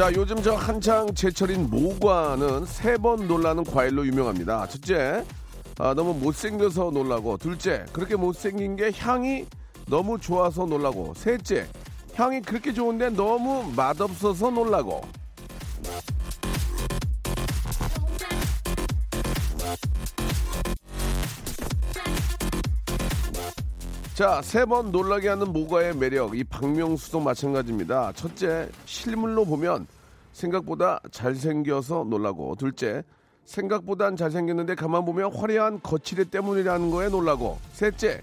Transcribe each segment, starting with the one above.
자, 요즘 저 한창 제철인 모과는 세 번 놀라는 과일로 유명합니다. 첫째, 아, 너무 못생겨서 놀라고. 둘째, 그렇게 못생긴 게 향이 너무 좋아서 놀라고. 셋째, 향이 그렇게 좋은데 너무 맛없어서 놀라고. 자, 세 번 놀라게 하는 모과의 매력, 이 박명수도 마찬가지입니다. 첫째, 실물로 보면 생각보다 잘생겨서 놀라고. 둘째, 생각보단 잘생겼는데 가만 보면 화려한 겉치레 때문이라는 거에 놀라고. 셋째,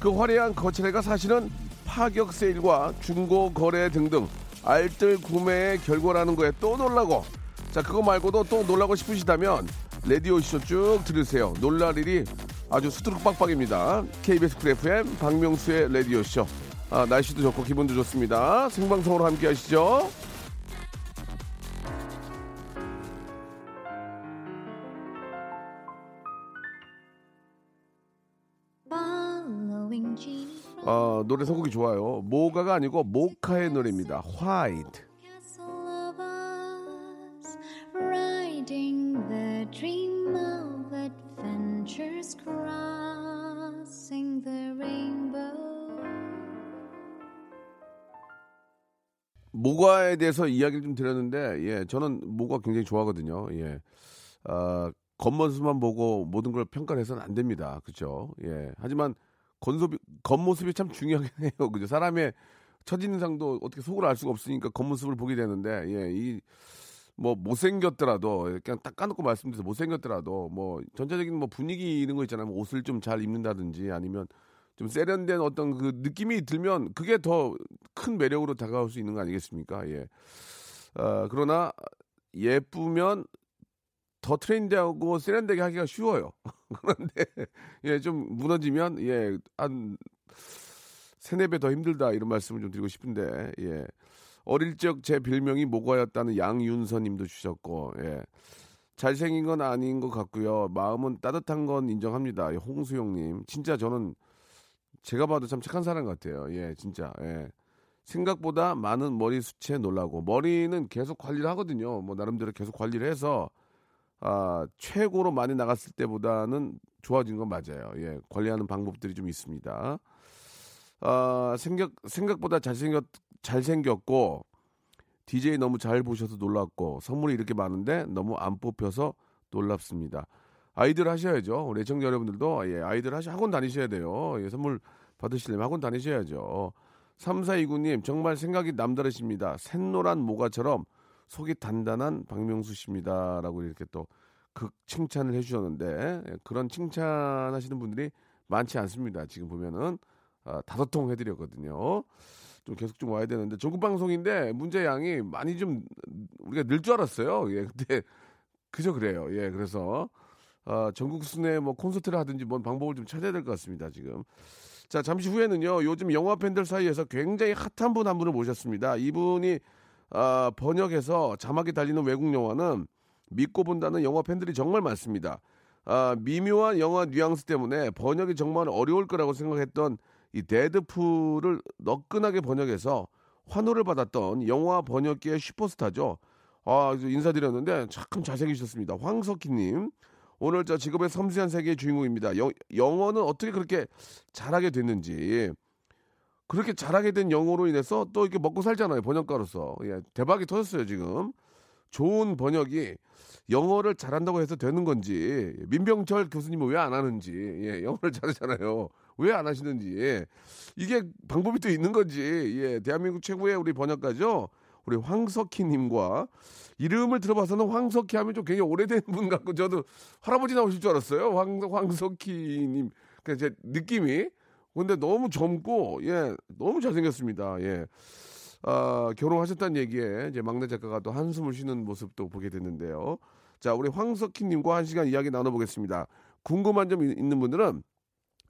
그 화려한 겉치레가 사실은 파격 세일과 중고 거래 등등 알뜰 구매의 결과라는 거에 또 놀라고. 자, 그거 말고도 또 놀라고 싶으시다면 레디오쇼 쭉 들으세요. 놀랄 일이 아주 수두룩 빡빡입니다. KBS 쿨 FM 박명수의 레디오쇼. 아, 날씨도 좋고 기분도 좋습니다. 생방송으로 함께 하시죠. 어, 노래 선곡이 좋아요. 모가가 아니고 모카의 노래입니다. Riding the dream of adventures, crossing the rainbow. 모과에 대해서 이야기를 좀 드렸는데, 예, 저는 모과 굉장히 좋아하거든요. 예. 아, 겉모습만 보고 모든 걸 평가를 해서는 안 됩니다. 그죠? 예. 하지만 겉모습이, 겉모습이 참 중요하긴 해요. 그죠? 사람의 첫인상도 어떻게 속을 알 수가 없으니까 겉모습을 보게 되는데, 예, 이, 뭐, 못생겼더라도, 그냥 딱 까놓고 말씀드려서 못생겼더라도, 뭐, 전체적인 뭐 분위기 있는 거 있잖아요. 뭐 옷을 좀 잘 입는다든지 아니면 좀 세련된 어떤 그 느낌이 들면 그게 더 큰 매력으로 다가올 수 있는 거 아니겠습니까? 예. 어, 그러나 예쁘면 더 트렌디하고 세련되게 하기가 쉬워요. 그런데 예, 좀 무너지면 예, 한 세네 배 더 힘들다 이런 말씀을 좀 드리고 싶은데 예. 어릴 적제 별명이 모과였다는 양윤서 님도 주셨고 예. 잘생긴 건 아닌 것 같고요. 마음은 따뜻한 건 인정합니다. 예, 홍수영 님. 진짜 저는 제가 봐도 참 착한 사람 같아요. 예, 진짜. 예. 생각보다 많은 머리 숱에 놀라고 머리는 계속 관리를 하거든요. 뭐 나름대로 계속 관리를 해서 아, 최고로 많이 나갔을 때보다는 좋아진 건 맞아요. 예, 관리하는 방법들이 좀 있습니다. 아, 생각 생각보다 잘생겼 잘생겼고 DJ 너무 잘 보셔서 놀랐고 선물이 이렇게 많은데 너무 안 뽑혀서 놀랍습니다. 아이들 하셔야죠. 우리 애청자 여러분들도 예, 아이들 하시 학원 다니셔야 돼요. 예, 선물 받으시려면 학원 다니셔야죠. 3429님 정말 생각이 남다르십니다. 샛노란 모가처럼 속이 단단한 박명수 씨입니다 라고 이렇게 또 극 칭찬을 해주셨는데 예, 그런 칭찬하시는 분들이 많지 않습니다. 지금 보면은 아, 다섯 통 해드렸거든요. 좀 계속 좀 와야 되는데 전국 방송인데 문제 양이 많이 좀 우리가 늘 줄 알았어요. 예, 근데 그저 그래요. 예, 그래서 어, 전국 순회 뭐 콘서트를 하든지 뭔 방법을 좀 찾아야 될 것 같습니다. 지금. 자, 잠시 후에는요. 요즘 영화 팬들 사이에서 굉장히 핫한 분 한 분을 모셨습니다. 이분이 아, 번역해서 자막이 달리는 외국 영화는 믿고 본다는 영화 팬들이 정말 많습니다. 아, 미묘한 영화 뉘앙스 때문에 번역이 정말 어려울 거라고 생각했던 이 데드풀을 너끈하게 번역해서 환호를 받았던 영화 번역계의 슈퍼스타죠. 아, 인사드렸는데 참 잘생기셨습니다. 황석희님. 오늘 저 직업의 섬세한 세계의 주인공입니다. 영, 영어는 어떻게 그렇게 잘하게 됐는지. 그렇게 잘하게 된 영어로 인해서 또 이렇게 먹고 살잖아요. 번역가로서. 예, 대박이 터졌어요, 지금. 좋은 번역이 영어를 잘한다고 해서 되는 건지, 민병철 교수님은 왜 안 하는지, 예, 영어를 잘하잖아요. 왜 안 하시는지, 예. 이게 방법이 또 있는 건지, 예, 대한민국 최고의 우리 번역가죠. 우리 황석희님과 이름을 들어봐서는 황석희 하면 좀 굉장히 오래된 분 같고 저도 할아버지 나오실 줄 알았어요. 황, 황석희님. 그제 느낌이. 근데 너무 젊고, 예, 너무 잘생겼습니다. 예. 아, 결혼하셨다는 얘기에 이제 막내 작가가 또 한숨을 쉬는 모습도 보게 됐는데요. 자, 우리 황석희님과 한 시간 이야기 나눠보겠습니다. 궁금한 점 있- 있는 분들은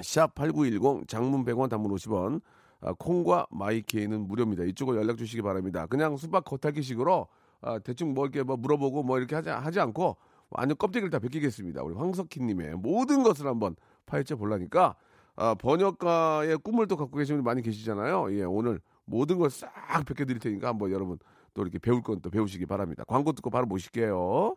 샵 8910 장문 100원 단문 50원 아, 콩과 마이케이는 무료입니다. 이쪽으로 연락 주시기 바랍니다. 그냥 수박 겉핥기식으로 아, 대충 뭐 이렇게 뭐 물어보고 뭐 이렇게 하지, 하지 않고 완전 껍데기를 다 벗기겠습니다. 우리 황석희님의 모든 것을 한번 파헤쳐 보려니까 아, 번역가의 꿈을 또 갖고 계신 분이 많이 계시잖아요. 예, 오늘 모든 걸 싹 벗겨드릴 테니까 한번 여러분 또 이렇게 배울 건 또 배우시기 바랍니다. 광고 듣고 바로 모실게요.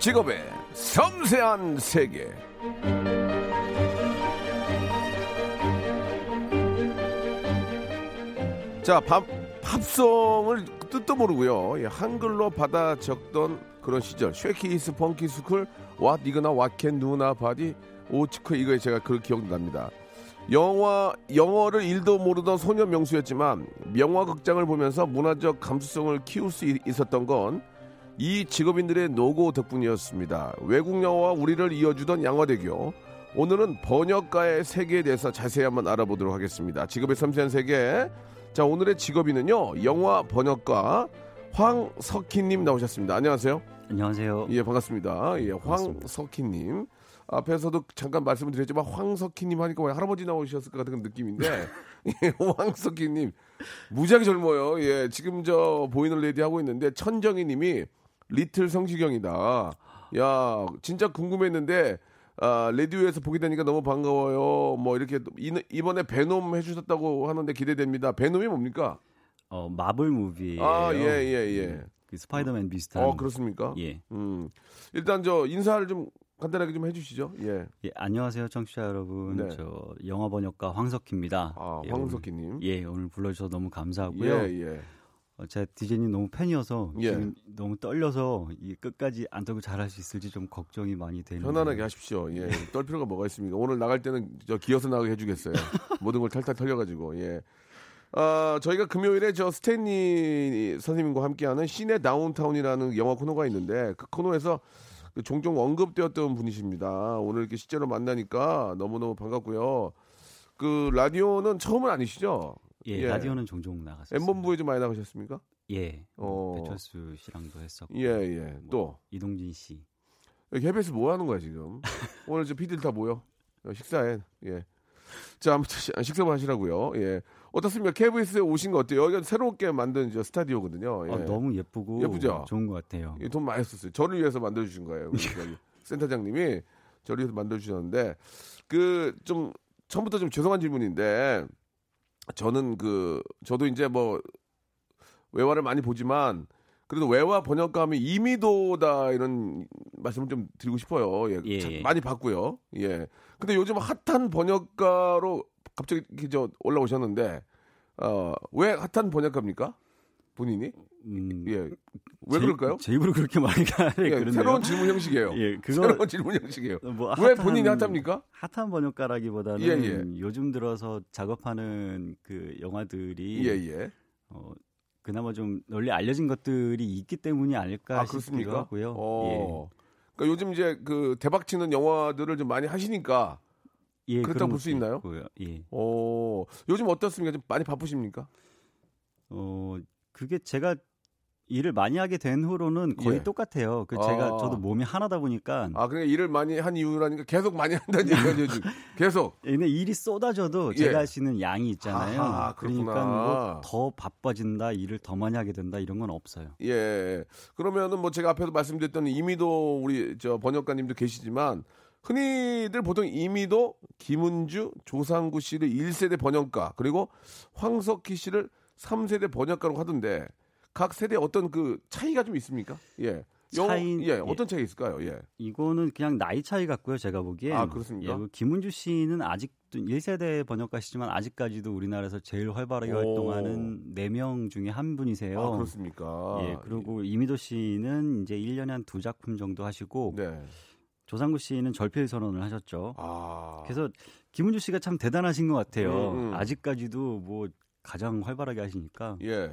직업의 섬세한 세계. 자, 팝, 팝송을 뜻도 모르고요. 예, 한글로 받아 적던 그런 시절. 쉐키이스 펑키 스쿨, 왓 이거나 왓캔 누나 바디, 오츠크 이거에 제가 그 기억납니다. 영화 영어를 일도 모르던 소년 명수였지만 명화 극장을 보면서 문화적 감수성을 키울 수 있- 있었던 건 이 직업인들의 노고 덕분이었습니다. 외국 영화와 우리를 이어주던 양화대교. 오늘은 번역가의 세계에 대해서 자세히 한번 알아보도록 하겠습니다. 직업의 섬세한 세계. 자, 오늘의 직업인은요, 영화 번역가 황석희님 나오셨습니다. 안녕하세요. 안녕하세요. 예, 반갑습니다. 예, 황석희님. 앞에서도 잠깐 말씀을 드렸지만 황석희님 하니까 왜 할아버지 나오셨을 것 같은 느낌인데 예, 황석희님 무지하게 젊어요. 예, 지금 저 보이는 레디오 하고 있는데 천정희님이 리틀 성시경이다. 야, 진짜 궁금했는데 아, 라디오에서 보게 되니까 너무 반가워요. 뭐 이렇게 이- 이번에 베놈 해주셨다고 하는데 기대됩니다. 베놈이 뭡니까? 어, 마블 movie예요. 아, 예, 예, 예. 그 스파이더맨 비슷한. 어, 그렇습니까? 예. 음, 일단 저 인사를 좀 간단하게 좀 해주시죠. 예. 예, 안녕하세요, 청취자 여러분. 네. 저 영화 번역가 황석희입니다. 아, 예, 황석희님. 오늘, 예, 오늘 불러주셔서 너무 감사하고요. 예, 예. 어, 제가 디제이님 너무 팬이어서 예. 지금 너무 떨려서 이 끝까지 안 떨고 잘할 수 있을지 좀 걱정이 많이 되는. 편안하게 하십시오. 예. 떨 필요가 뭐가 있습니까? 오늘 나갈 때는 저 기어서 나가게 해주겠어요. 모든 걸 탈탈 털려가지고. 예. 아, 저희가 금요일에 저 스탠리 선생님과 함께하는 시내 다운타운이라는 영화 코너가 있는데 그 코너에서 그 종종 언급되었던 분이십니다. 오늘 이렇게 실제로 만나니까 너무너무 반갑고요. 그 라디오는 처음은 아니시죠? 예, 라디오는 종종 나갔어요. 엠본부에 좀 많이 나가셨습니까? 예. 어. 배철수 씨랑도 했었고. 예, 예. 뭐, 또 이동진 씨. 여기 해배에서 뭐 하는 거야 지금? 오늘 저 피디들 다 모여 어, 식사해. 예. 자 아무튼 시- 식사만 하시라고요. 예. 어떻습니까? KBS에 오신 거 어때요? 여기가 새롭게 만든 저 스타디오거든요. 예. 아, 너무 예쁘고 예쁘죠? 좋은 것 같아요. 예, 돈 많이 썼어요. 저를 위해서 만들어 주신 거예요. 센터장님이 저를 위해서 만들어 주셨는데 그 좀 처음부터 좀 죄송한 질문인데 저는 그 저도 이제 뭐 외화를 많이 보지만 그래도 외화 번역가하면 이미도다 이런 말씀을 좀 드리고 싶어요. 예, 예, 참 예. 많이 봤고요. 예. 근데 요즘 핫한 번역가로 갑자기 저 올라오셨는데 어, 왜 핫한 번역가입니까? 본인이? 음, 예. 왜 제- 그럴까요? 제 입으로 그렇게 말하기가 예, 그런데요. 새로운 질문 형식이에요. 예, 그거 새로운 질문 형식이에요. 뭐왜 핫한- 본인이 핫합니까? 핫한 번역가라기보다는 예, 예. 요즘 들어서 작업하는 그 영화들이 예, 예. 어, 그나마 좀 널리 알려진 것들이 있기 때문이 아닐까 아, 싶기도? 하고요. 어. 그러니까 요즘 이제 그 대박치는 영화들을 좀 많이 하시니까 예, 예, 그렇다고 볼수 있나요? 있고요. 예. 어, 요즘 어떻습니까? 좀 많이 바쁘십니까? 어, 그게 제가 일을 많이 하게 된 후로는 거의 예. 똑같아요. 그 아. 제가 저도 몸이 하나다 보니까 아, 그러니까 일을 많이 한 이유라니까 계속 많이 한다는 얘기죠, 지금. 계속. 근데 일이 쏟아져도 예. 제가 있는 양이 있잖아요. 아하, 그렇구나. 그러니까 뭐 더 바빠진다, 일을 더 많이 하게 된다 이런 건 없어요. 예. 그러면은 뭐 제가 앞에서 말씀드렸던 이미도 우리 저 번역가님도 계시지만 흔히들 보통 이미도 김은주, 조상구 씨를 1세대 번역가 그리고 황석희 씨를 3세대 번역가로 하던데 각 세대 어떤 그 차이가 좀 있습니까? 예. 차이 예, 어떤 차이 있을까요? 예. 이거는 그냥 나이 차이 같고요. 제가 보기엔. 아, 그렇습니까? 예, 그 김은주 씨는 아직도 1세대 번역가시지만 아직까지도 우리나라에서 제일 활발하게 오. 활동하는 4명 중에 한 분이세요. 아, 그렇습니까? 예, 그리고 이미도 씨는 이제 1년에 한 두 작품 정도 하시고 네. 조상구 씨는 절필 선언을 하셨죠. 아. 그래서 김은주 씨가 참 대단하신 것 같아요. 음, 음. 아직까지도 뭐 가장 활발하게 하시니까. 예.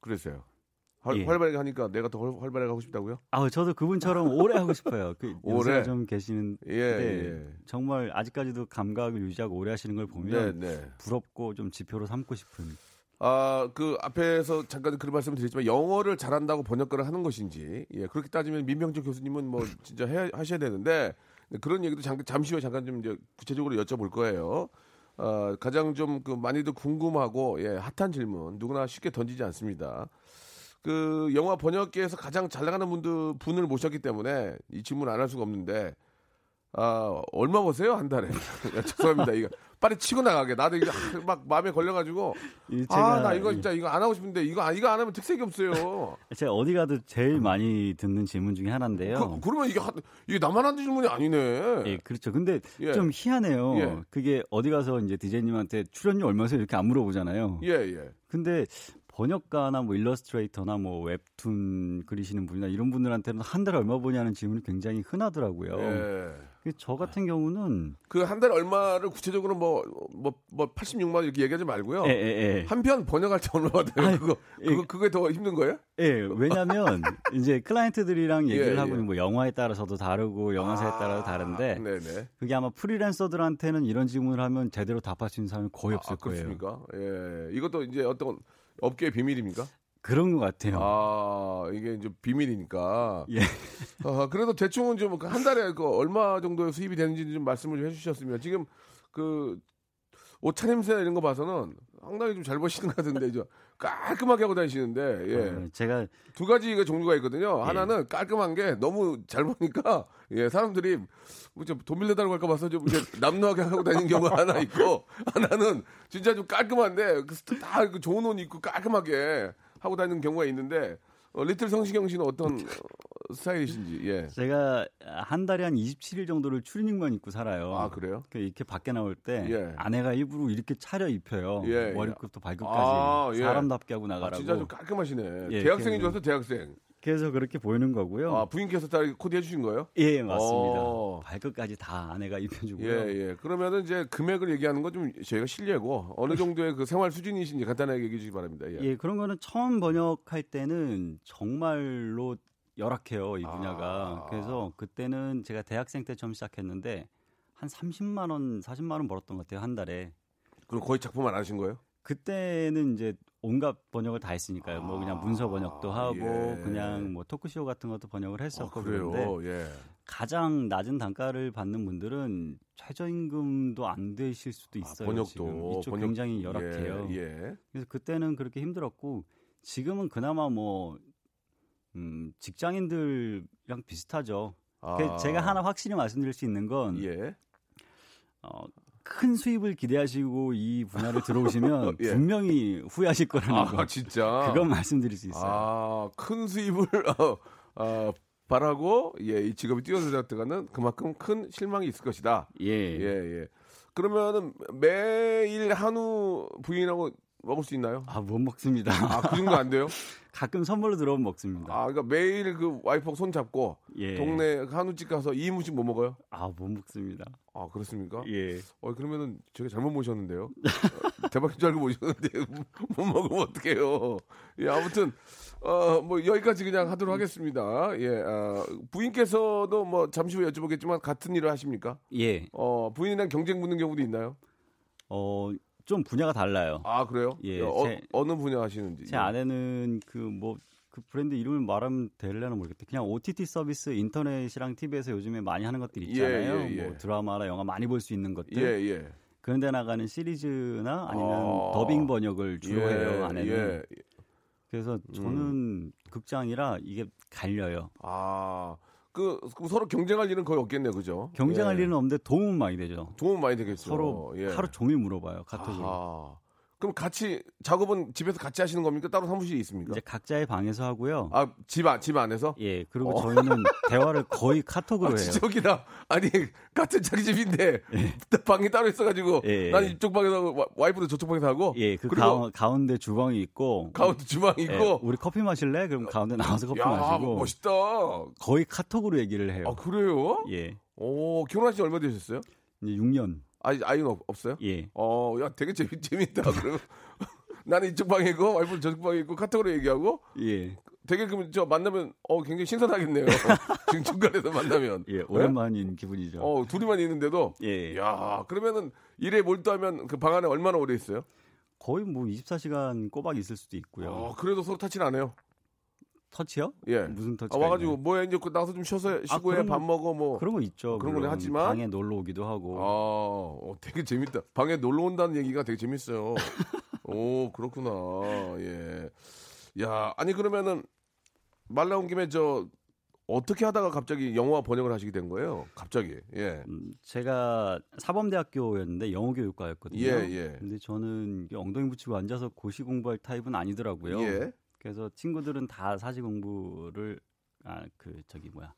그랬어요. 활, 예. 활발하게 하니까 내가 더 활- 활발하게 하고 싶다고요? 아, 저도 그분처럼 오래 하고 싶어요. 그 오래? 좀 계시는 예, 네. 예. 정말 아직까지도 감각을 유지하고 오래 하시는 걸 네, 보면 네. 부럽고 좀 지표로 삼고 싶은. 아, 그 앞에서 잠깐 그런 말씀을 드렸지만 영어를 잘한다고 번역가를 하는 것인지 예, 그렇게 따지면 민병철 교수님은 뭐 진짜 해, 하셔야 되는데 그런 얘기도 잠깐 잠시 후에 잠깐 좀 이제 구체적으로 여쭤볼 거예요. 어, 가장 좀 그 많이들 궁금하고 예, 핫한 질문 누구나 쉽게 던지지 않습니다. 그 영화 번역계에서 가장 잘 나가는 분들 분을 모셨기 때문에 이 질문 안 할 수가 없는데 아 얼마 버세요 한 달에? 야, 죄송합니다 이거 빨리 치고 나가게 나도 이거 막 마음에 걸려가지고 이아나 이거 진짜 이거 안 하고 싶은데 이거 아- 이거 안 하면 특색이 없어요. 제가 어디 가도 제일 많이 듣는 질문 중에 하나인데요. 그, 러면 이게 하- 이게 나만 하는 질문이 아니네. 예, 그렇죠. 근데 예. 좀 희한해요. 예. 그게 어디 가서 이제 디제이님한테 출연료 얼마세요 이렇게 안 물어보잖아요. 예 예. 근데 번역가나 뭐 일러스트레이터나 뭐 웹툰 그리시는 분이나 이런 분들한테는 한 달에 얼마 버냐는 질문이 굉장히 흔하더라고요. 예. 그저 같은 경우는 그 한 달에 얼마를 구체적으로 뭐 뭐 뭐 86만 원 이렇게 얘기하지 말고요. 예, 예, 예. 한편 번역할 때 얼마 받아요? 그거 예. 그거 그게 더 힘든 거예요? 예, 왜냐면 이제 클라이언트들이랑 얘기를 예, 하고 예. 뭐 영화에 따라서도 다르고 영화사에 따라서 다른데 아, 네네. 그게 아마 프리랜서들한테는 이런 질문을 하면 제대로 답할 수 있는 사람이 거의 없을 아, 거예요. 그렇습니까? 예. 이것도 이제 어떤 업계의 비밀입니까? 그런 것 같아요. 아, 이게 이제 비밀이니까. 예. 아, 그래도 대충은 좀 한 달에 그 얼마 정도의 수입이 되는지 좀 말씀을 좀 해주셨으면 지금 그 옷 차림새 이런 거 봐서는 상당히 좀잘 버시는 것 같은데 저 깔끔하게 하고 다니시는데 예. 어, 제가 두 가지가 종류가 있거든요. 하나는 깔끔한 게 너무 잘 보니까 예 사람들이 뭐좀돈 빌려달라고 할까 봐서 좀 이제 남루하게 하고 다니는 경우가 하나 있고 하나는 진짜 좀 깔끔한데 그다그 좋은 옷 입고 깔끔하게 하고 다니는 경우가 있는데 어, 리틀 성시경 씨는 어떤 어, 스타일이신지 예. 제가 한 달에 한 27일 정도를 추리닝만 입고 살아요. 아 그래요? 그 이렇게 밖에 나올 때 예. 아내가 일부러 이렇게 차려 입혀요. 예, 예. 머리끝부터 발끝까지 아, 예. 사람답게 하고 아, 나가라고. 진짜 좀 깔끔하시네. 예, 대학생인 줄 알았어 대학생. 그래서 그렇게 보이는 거고요. 아 부인께서 다 코디 해 주신 거예요? 예, 맞습니다. 어. 발끝까지 다 아내가 입혀주고요. 예, 예. 그러면은 이제 금액을 얘기하는 건 좀 저희가 실례고 어느 정도의 그 생활 수준이신지 간단하게 얘기해 주시기 바랍니다. 예. 예, 그런 거는 처음 번역할 때는 정말로 열악해요, 이 분야가. 아. 그래서 그때는 제가 대학생 때 처음 시작했는데 한 30만 원, 40만 원 벌었던 것 같아요, 한 달에. 그럼 거의 작품 안 하신 거예요? 그때는 이제 온갖 번역을 다 했으니까요. 뭐 그냥 문서 번역도 하고 예. 그냥 뭐 토크쇼 같은 것도 번역을 아, 했었고 그래요. 그런데 예. 가장 낮은 단가를 받는 분들은 최저임금도 안 되실 수도 있어요. 번역도 지금 이쪽 번역- 굉장히 열악해요. 예. 예. 그래서 그때는 그렇게 힘들었고 지금은 그나마 뭐 음, 직장인들이랑 비슷하죠. 아, 그 제가 하나 확실히 말씀드릴 수 있는 건 예. 어, 큰 수입을 기대하시고 이 분야를 들어오시면 예. 분명히 후회하실 거라는 아, 거. 진짜. 그건 말씀드릴 수 있어요. 아, 큰 수입을 어, 어, 바라고 예, 이 직업이 뛰어들었다가는 그만큼 큰 실망이 있을 것이다. 예. 예, 예. 그러면은 매일 한우 부인하고 먹을 수 있나요? 아, 못 먹습니다. 아, 그 정도 안 돼요? 가끔 선물로 들어오면 먹습니다. 아, 그러니까 매일 그 와이프하고 손 잡고 예. 동네 한우집 가서 2인분씩 못 먹어요? 아, 못 먹습니다. 아, 그렇습니까? 예. 어, 그러면은 제가 잘못 모셨는데요. 어, 대박인 줄 알고 모셨는데 못 먹으면 어떡해요. 예, 아무튼 어, 뭐 여기까지 그냥 하도록 하겠습니다. 예, 아, 부인께서도 뭐 잠시 후에 여쭤보겠지만 같은 일을 하십니까? 예. 어, 부인이랑 경쟁 붙는 경우도 있나요? 어, 좀 분야가 달라요. 아, 그래요? 예, 어, 제- 어느 분야 하시는지. 제 아내는 그뭐 그 브랜드 이름을 말하면 되려나 모르겠다. 그냥 OTT 서비스 인터넷이랑 TV에서 요즘에 많이 하는 것들 있잖아요. 예, 예. 뭐 드라마나 영화 많이 볼 수 있는 것들. 예, 예. 그런 데 나가는 시리즈나 아니면 아. 더빙 번역을 주로 예, 해요, 아내는. 예. 음. 그래서 저는 극장이라 이게 갈려요. 아, 그, 서로 경쟁할 일은 거의 없겠네요, 그죠? 경쟁할 예. 일은 없는데 도움은 많이 되죠. 도움 많이 되겠죠. 서로 예. 하루 종일 물어봐요, 카톡으로. 아하. 그럼 같이 작업은 집에서 같이 하시는 겁니까? 따로 사무실이 있습니까? 이제 각자의 방에서 하고요. 아, 집, 안- 집 안에서? 예, 그리고 어. 저희는 대화를 거의 카톡으로 아, 해요. 웃기다. 아니, 같은 자기 집인데, 방이 따로 있어 가지고, 예. 나는 이쪽 방에서 와- 와이프도 저쪽 방에서 하고, 예, 그 그리고 가운, 가운데 주방이 있고 가운데 주방이 예, 있고, 우리 커피 마실래? 그럼 가운데 나와서 커피 야, 마시고 멋있다. 거의 카톡으로 얘기를 해요. 아, 그래요? 예. 오, 결혼하신 지 얼마 되셨어요? 이제 6년. 아이, 아이는 없, 없어요? 예. 어, 야, 되게 재밌, 재밌다. 그러면 나는 이쪽 방에 있고, 와이프는 저쪽 방에 있고, 카톡으로 얘기하고, 예. 되게 그럼 저 만나면, 어, 굉장히 신선하겠네요. 지금 중간에서 만나면. 예, 오랜만인 기분이죠. 어, 둘이만 있는데도, 예. 야, 그러면은 일에 몰두하면 그 방 안에 얼마나 오래 있어요? 거의 뭐 24시간 꼬박 있을 수도 있고요. 어, 그래도 서로 터치를 안 해요. 터치요? 예. 무슨 아, 터치가 와가지고 있나요? 뭐야 이제 그 나가서 좀 쉬어서 쉬고 해, 그런 밥 거- 먹어 뭐. 그런 거 있죠. 그런 거는. 하지만- 방에 놀러 오기도 하고. 아, 어, 되게 재밌다. 방에 놀러 온다는 얘기가 되게 재밌어요. 오, 그렇구나. 예. 야, 아니 그러면은 말 나온 김에 저 어떻게 하다가 갑자기 영화 번역을 하시게 된 거예요? 갑자기. 예. 음, 제가 사범대학교였는데 영어 교육과였거든요. 예, 예. 근데 저는 엉덩이 붙이고 앉아서 고시 공부할 타입은 아니더라고요. 예. 그래서 친구들은 다 사시 공부를 아 그 저기 뭐야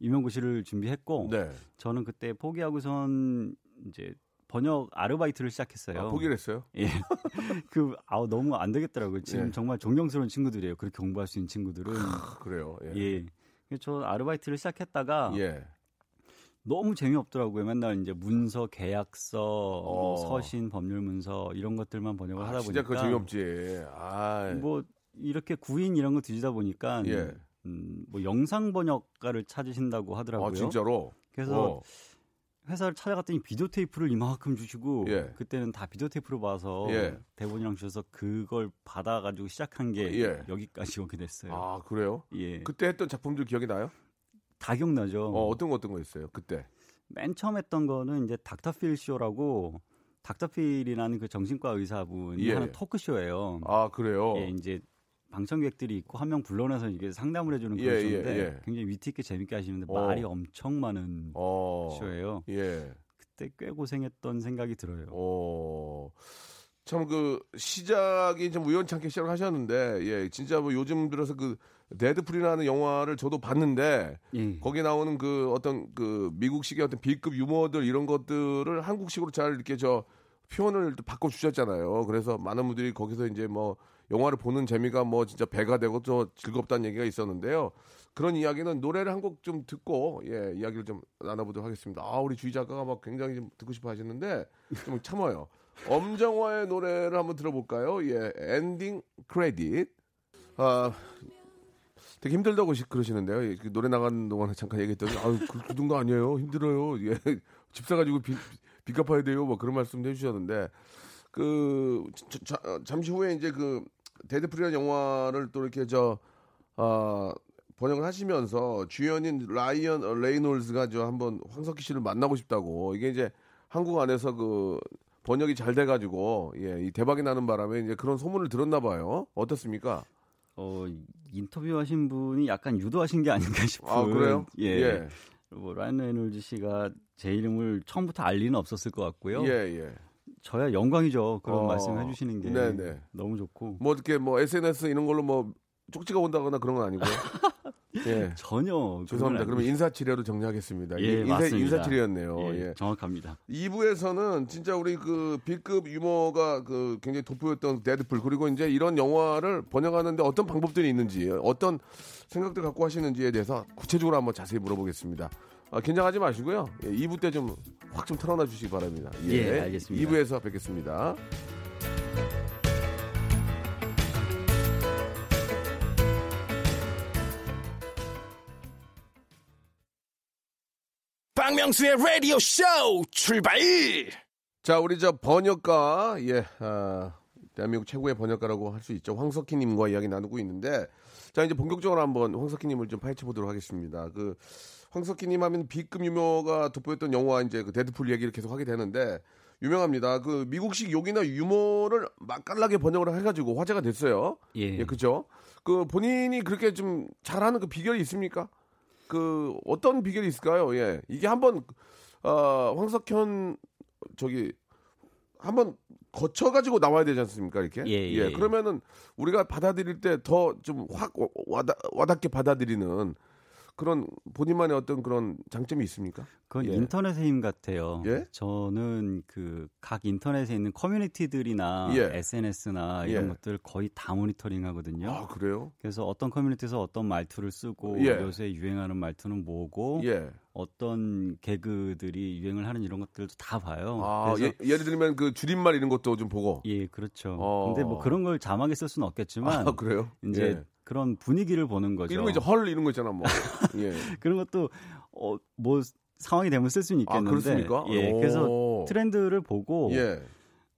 임용고시를 준비했고 네. 저는 그때 포기하고선 이제 번역 아르바이트를 시작했어요. 아, 포기를 했어요? 예. 그 아우 너무 안 되겠더라고요. 지금 예. 정말 존경스러운 친구들이에요. 그렇게 공부할 수 있는 친구들은 아, 그래요. 예. 예. 그래서 저 아르바이트를 시작했다가 예. 너무 재미없더라고요. 맨날 이제 문서, 계약서, 뭐 어. 서신, 법률 문서 이런 것들만 번역을 아, 하다 진짜 보니까 그거 재미없지. 아. 뭐 이렇게 구인 이런 거 뒤지다 보니까 예. 음, 뭐 영상 번역가를 찾으신다고 하더라고요. 아, 진짜로? 그래서 어. 회사를 찾아갔더니 비디오 테이프를 이만큼 주시고 예. 그때는 다 비디오 테이프로 봐서 예. 대본이랑 주셔서 그걸 받아가지고 시작한 게 예. 여기까지 오게 됐어요. 아, 그래요? 예, 그때 했던 작품들 기억이 나요? 다 기억나죠. 어, 어떤 거 어떤 거 있어요? 그때. 맨 처음 했던 거는 이제 닥터필 쇼라고 닥터필이라는 그 정신과 의사분이 예. 하는 토크쇼예요. 아, 그래요? 예, 이제 방청객들이 있고 한 명 불러내서 이게 상담을 해주는 예, 그런 예, 쇼인데 예. 굉장히 위트 있게 재밌게 하시는데 어. 말이 엄청 많은 어. 쇼예요. 예. 그때 꽤 고생했던 생각이 들어요. 어. 참그 시작이 좀 우연찮게 시작을 하셨는데 예 진짜 뭐 요즘 들어서 그 데드풀이라는 영화를 저도 봤는데 예. 거기 나오는 그 어떤 그 미국식의 어떤 B급 유머들 이런 것들을 한국식으로 잘 이렇게 저 표현을 또 바꿔 주셨잖아요. 그래서 많은 분들이 거기서 이제 뭐 영화를 보는 재미가 뭐 진짜 배가 되고 또 즐겁다는 얘기가 있었는데요. 그런 이야기는 노래를 한 곡 좀 듣고 예 이야기를 좀 나눠보도록 하겠습니다. 아 우리 주희 작가가 막 굉장히 좀 듣고 싶어 하시는데 좀 참아요. 엄정화의 노래를 한번 들어볼까요? 예 엔딩 크레딧. 아 되게 힘들다고 시- 그러시는데요. 예, 그 노래 나가는 동안에 잠깐 얘기했더니 아유 그, 그 정도 아니에요. 힘들어요. 예, 집 사가지고 빚, 빚 갚아야 돼요. 뭐 그런 말씀도 해주셨는데 그 자- 자- 잠시 후에 이제 그 데드풀이라는 영화를 또 이렇게 저 아, 번역을 하시면서 주연인 라이언 어, 레이놀즈가 저 한번 황석희 씨를 만나고 싶다고 이게 이제 한국 안에서 그 번역이 잘 돼가지고 예, 이 대박이 나는 바람에 이제 그런 소문을 들었나 봐요. 어떻습니까? 어, 인터뷰하신 분이 약간 유도하신 게 아닌가 싶은. 아 그래요? 예. 예. 뭐 라이언 레놀즈 씨가 제 이름을 처음부터 알 리는 없었을 것 같고요. 예, 예. 저야 영광이죠. 그런 어, 말씀 해 주시는 게 네네. 너무 좋고. 뭐 어떻게 뭐 SNS 이런 걸로 뭐 쪽지가 온다거나 그런 건 아니고요. 예. 전혀 죄송합니다. 그러면 아니고. 인사치레로 정리하겠습니다. 예, 인사, 맞습니다. 인사치레였네요. 예, 예. 정확합니다. 2부에서는 진짜 우리 그 B급 유머가 그 굉장히 돋보였던 데드풀 그리고 이제 이런 영화를 번역하는데 어떤 방법들이 있는지 어떤 생각들 갖고 하시는지에 대해서 구체적으로 한번 자세히 물어보겠습니다. 아, 긴장하지 마시고요. 예, 2부 때 좀 확 좀 털어놔 주시기 바랍니다. 예, 알겠습니다. 2부에서 뵙겠습니다. 박명수의 라디오 쇼 출발! 자, 우리 저 번역가, 예, 아, 대한민국 최고의 번역가라고 할 수 있죠. 황석희님과 이야기 나누고 있는데, 자, 이제 본격적으로 한번 황석희님을 좀 파헤쳐 보도록 하겠습니다. 그, 황석희님 하면 B급 유머가 돋보였던 영화, 이제 그 데드풀 얘기를 계속 하게 되는데, 유명합니다. 그 미국식 욕이나 유머를 맛깔나게 번역을 해가지고 화제가 됐어요. 예. 예, 그죠? 그 본인이 그렇게 좀 잘하는 그 비결이 있습니까? 그 어떤 비결이 있을까요? 예, 이게 한번 어, 황석현 저기 한번 거쳐가지고 나와야 되지 않습니까? 이렇게. 예, 예, 예. 그러면은 우리가 받아들일 때 더 좀 확 와닿, 와닿게 받아들이는 그런 본인만의 어떤 그런 장점이 있습니까? 그건 예. 인터넷의 힘 같아요. 예? 저는 그 각 인터넷에 있는 커뮤니티들이나 예. SNS나 이런 예. 것들 거의 다 모니터링 하거든요. 아, 그래요? 그래서 어떤 커뮤니티에서 어떤 말투를 쓰고 예. 요새 유행하는 말투는 뭐고 예. 어떤 개그들이 유행을 하는 이런 것들도 다 봐요. 아, 예, 예를 들면 그 줄임말 이런 것도 좀 보고. 예, 그렇죠. 어. 근데 뭐 그런 걸 자막에 쓸 수는 없겠지만 아, 그래요? 이제 예. 그런 분위기를 보는 거죠. 이런 거 이제 헐 이런 거 있잖아, 뭐. 예. 그런 것도 어, 뭐 상황이 되면 쓸 수는 아, 있겠는데 그렇습니까? 예, 오. 그래서 트렌드를 보고 예.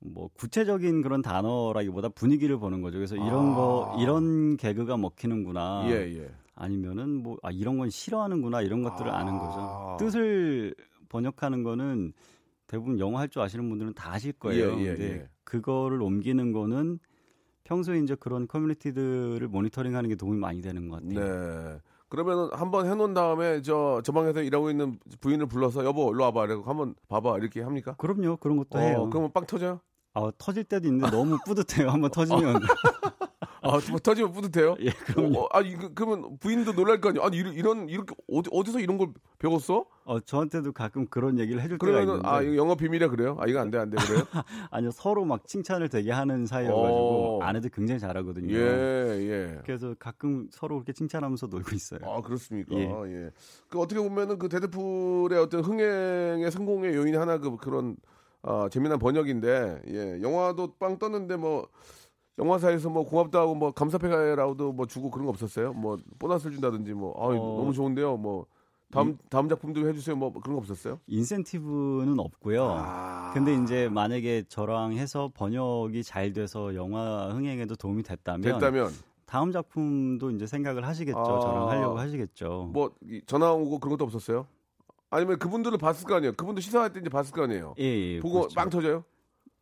뭐 구체적인 그런 단어라기보다 분위기를 보는 거죠. 그래서 이런 아. 거 이런 개그가 먹히는구나. 예, 예. 아니면은 뭐 아, 이런 건 싫어하는구나 이런 것들을 아. 아. 는 거죠. 뜻을 번역하는 거는 대부분 영어 할 줄 아시는 분들은 다 아실 거예요. 예, 예, 근데 예. 그거를 옮기는 거는 평소에 이제 그런 커뮤니티들을 모니터링하는 게 도움이 많이 되는 것 같아요. 네. 그러면은 한번 해놓은 다음에 저, 저 방에서 일하고 있는 부인을 불러서 여보, 일로 와봐. 이러고 한번 봐봐. 이렇게 합니까? 그럼요, 그런 것도 어, 해요. 그러면 빵 터져요? 아, 터질 때도 있는데 너무 뿌듯해요. 한번 터지면. 아, 뭐 터지면 뿌듯해요? 예, 그럼요. 어, 아, 이거, 그러면 부인도 놀랄 거 아니야? 아니, 이런, 이런, 이렇게, 어디, 어디서 이런 걸 배웠어? 어, 저한테도 가끔 그런 얘기를 해줄 때가 그러면은, 있는데 아, 이거 영어 비밀이야, 그래요? 아, 이거 안 돼, 안 돼, 그래요? 아니요 서로 막 칭찬을 되게 하는 사이여가지고 어. 아내도 굉장히 잘하거든요. 예, 예. 그래서 가끔 서로 그렇게 칭찬하면서 놀고 있어요. 아, 그렇습니까? 예. 예. 그 어떻게 보면은 그 데드풀의 어떤 흥행의 성공의 요인이 하나 그 그런 아, 재미난 번역인데, 예. 영화도 빵 떴는데 뭐 영화사에서 뭐 고맙다고 뭐 감사패라고도 뭐 주고 그런 거 없었어요? 뭐 보너스를 준다든지 뭐 아, 어. 너무 좋은데요. 뭐 다음 다음 작품도 해주세요. 뭐 그런 거 없었어요? 인센티브는 없고요. 아. 근데 이제 만약에 저랑 해서 번역이 잘 돼서 영화 흥행에도 도움이 됐다면, 됐다면 다음 작품도 이제 생각을 하시겠죠. 아. 저랑 하려고 하시겠죠. 뭐 이, 전화 오고 그런 것도 없었어요? 아니면 그분들을 봤을 거 아니에요? 그분도 시사할 때 이제 봤을 거 아니에요? 예, 예. 보고 그렇죠. 빵 터져요?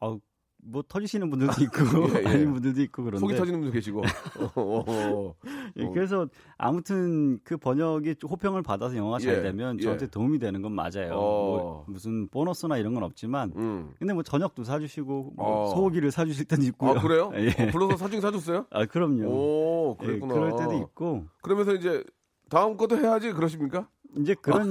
어, 뭐 터지시는 분들도 있고 예, 예. 아닌 분들도 있고 그런데 속이 터지는 분도 계시고. 어, 어, 어. 예, 어. 그래서 아무튼 그 번역이 좀 호평을 받아서 영화가 잘 예, 되면 예. 저한테 도움이 되는 건 맞아요. 어. 뭐 무슨 보너스나 이런 건 없지만 음. 근데 뭐 저녁도 사주시고 뭐 어. 소고기를 사주실 때도 있고요. 아 그래요? 예. 어, 불러서 사진 사줬어요? 아 그럼요. 오 예, 그랬구나. 그럴 때도 있고 그러면서 이제 다음 것도 해야지 그러십니까? 이제 그런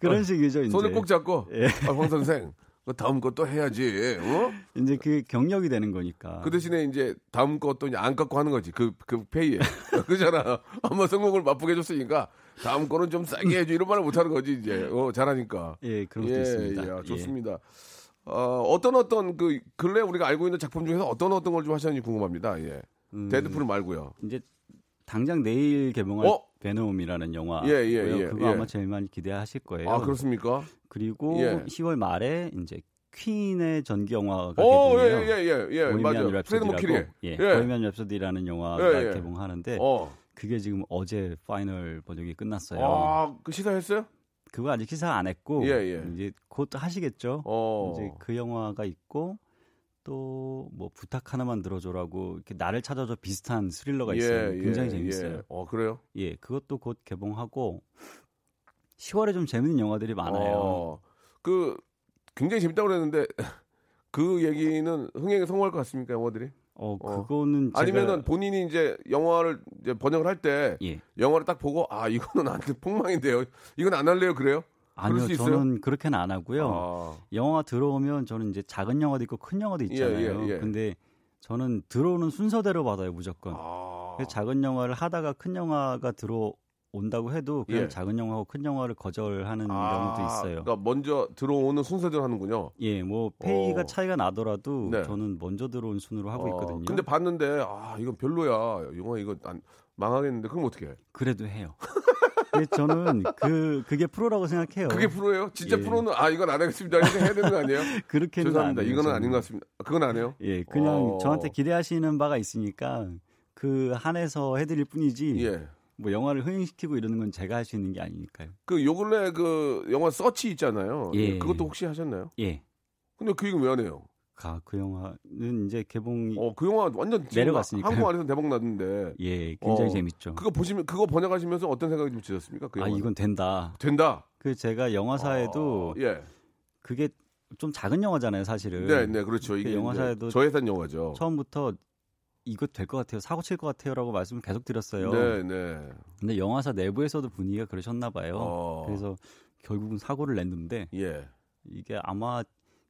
그런 식이죠. 이제 손을 꼭 잡고 예. 아, 황 선생 그 다음 것도 해야지. 어? 이제 그 경력이 되는 거니까. 그 대신에 이제 다음 것도 이제 안 깎고 하는 거지. 그, 그 pay에. 그잖아. 한번 성공을 맛보게 해줬으니까 다음 거는 좀 싸게 해줘. 이런 말을 못 하는 거지, 이제. 어, 잘하니까. 예, 그런 것도 있습니다. 예, 예. 좋습니다. 어, 어떤 어떤 그 근래 우리가 알고 있는 작품 중에서 어떤 어떤 걸 좀 하셨는지 궁금합니다. 예. 음, 데드풀 말고요. 이제 당장 내일 개봉할 어? 베놈이라는 영화. 예, 예, 예, 그거 예. 아마 제일 많이 기대하실 거예요. 아, 그렇습니까? 그리고 예. 10월 말에 이제 퀸의 전기 영화가 오, 예, 개봉해요. 예, 예, 예, 보헤미안 맞아요. 랩소디라고 예, 예. 보헤미안 랩소디라는 영화가 예, 예. 개봉하는데 어. 그게 지금 어제 final 번역이 끝났어요. 아, 그 시사했어요? 그거 아직 시사 안 했고 예, 예. 이제 곧 하시겠죠. 어. 이제 그 영화가 있고 또뭐 부탁 하나만 들어줘라고 이렇게 나를 찾아줘 비슷한 스릴러가 있어요. 굉장히 재밌어요. 예. 어, 그래요? 예, 그것도 곧 개봉하고 10월에 좀 재밌는 영화들이 많아요. 어, 그 굉장히 재밌다고 그랬는데 그 얘기는 흥행에 성공할 것 같습니까, 영화들이? 어, 어. 그거는 제가 아니면은 본인이 이제 영화를 이제 번역을 할때 예. 영화를 딱 보고 아, 이거는 안 돼. 폭망인데요. 이건 안 할래요. 그래요? 아니요? 저는 그렇게는 안 하고요. 아. 영화가 들어오면 저는 이제 작은 영화도 있고 큰 영화도 있잖아요. 예, 예. 근데 저는 들어오는 순서대로 받아요, 무조건. 아. 그래서 작은 영화를 하다가 큰 영화가 들어 온다고 해도 그냥 예. 작은 영화하고 큰 영화를 거절하는 아, 경우도 있어요. 그러니까 먼저 들어오는 순서대로 하는군요. 예, 뭐 페이가 어. 차이가 나더라도 네. 저는 먼저 들어온 순으로 하고 어, 있거든요. 근데 봤는데 아, 이건 별로야. 영화 이거 안 망하겠는데 그럼 어떻게 해? 그래도 해요. 저는 그 그게 프로라고 생각해요. 그게 프로예요? 진짜 예. 프로는 아, 이건 안 하겠습니다. 이렇게 해야 되는 거 아니에요? 그렇게는 죄송합니다. 이거는 저는. 아닌 것 같습니다. 그건 안 해요? 예, 그냥 어. 저한테 기대하시는 바가 있으니까 그 한해서 해드릴 뿐이지. 예. 뭐 영화를 흥행시키고 이러는 건 제가 할 수 있는 게 아니니까요. 그 요 근래 그 영화 서치 있잖아요. 예. 그것도 혹시 하셨나요? 예. 근데 그 얘기 왜 안 해요? 가, 그 영화는 이제 개봉이 어, 그 영화 완전 지금 내려갔으니까요. 한국 안에서 대박 났는데. 예, 굉장히 어, 재밌죠. 그거 보시면 그거 번역하시면서 어떤 생각이 좀 드셨습니까? 그 아. 이건 된다. 된다. 그 제가 영화사에도 어, 예. 그게 좀 작은 영화잖아요, 사실은. 네, 네, 그렇죠. 그 이게 영화사에도 저예산 영화죠. 처음부터 이거 될것 같아요, 사고 칠 것 같아요라고 말씀을 계속 드렸어요. 네, 네. 근데 영화사 내부에서도 분위기가 그러셨나 봐요. 어. 그래서 결국은 사고를 냈는데 예. 이게 아마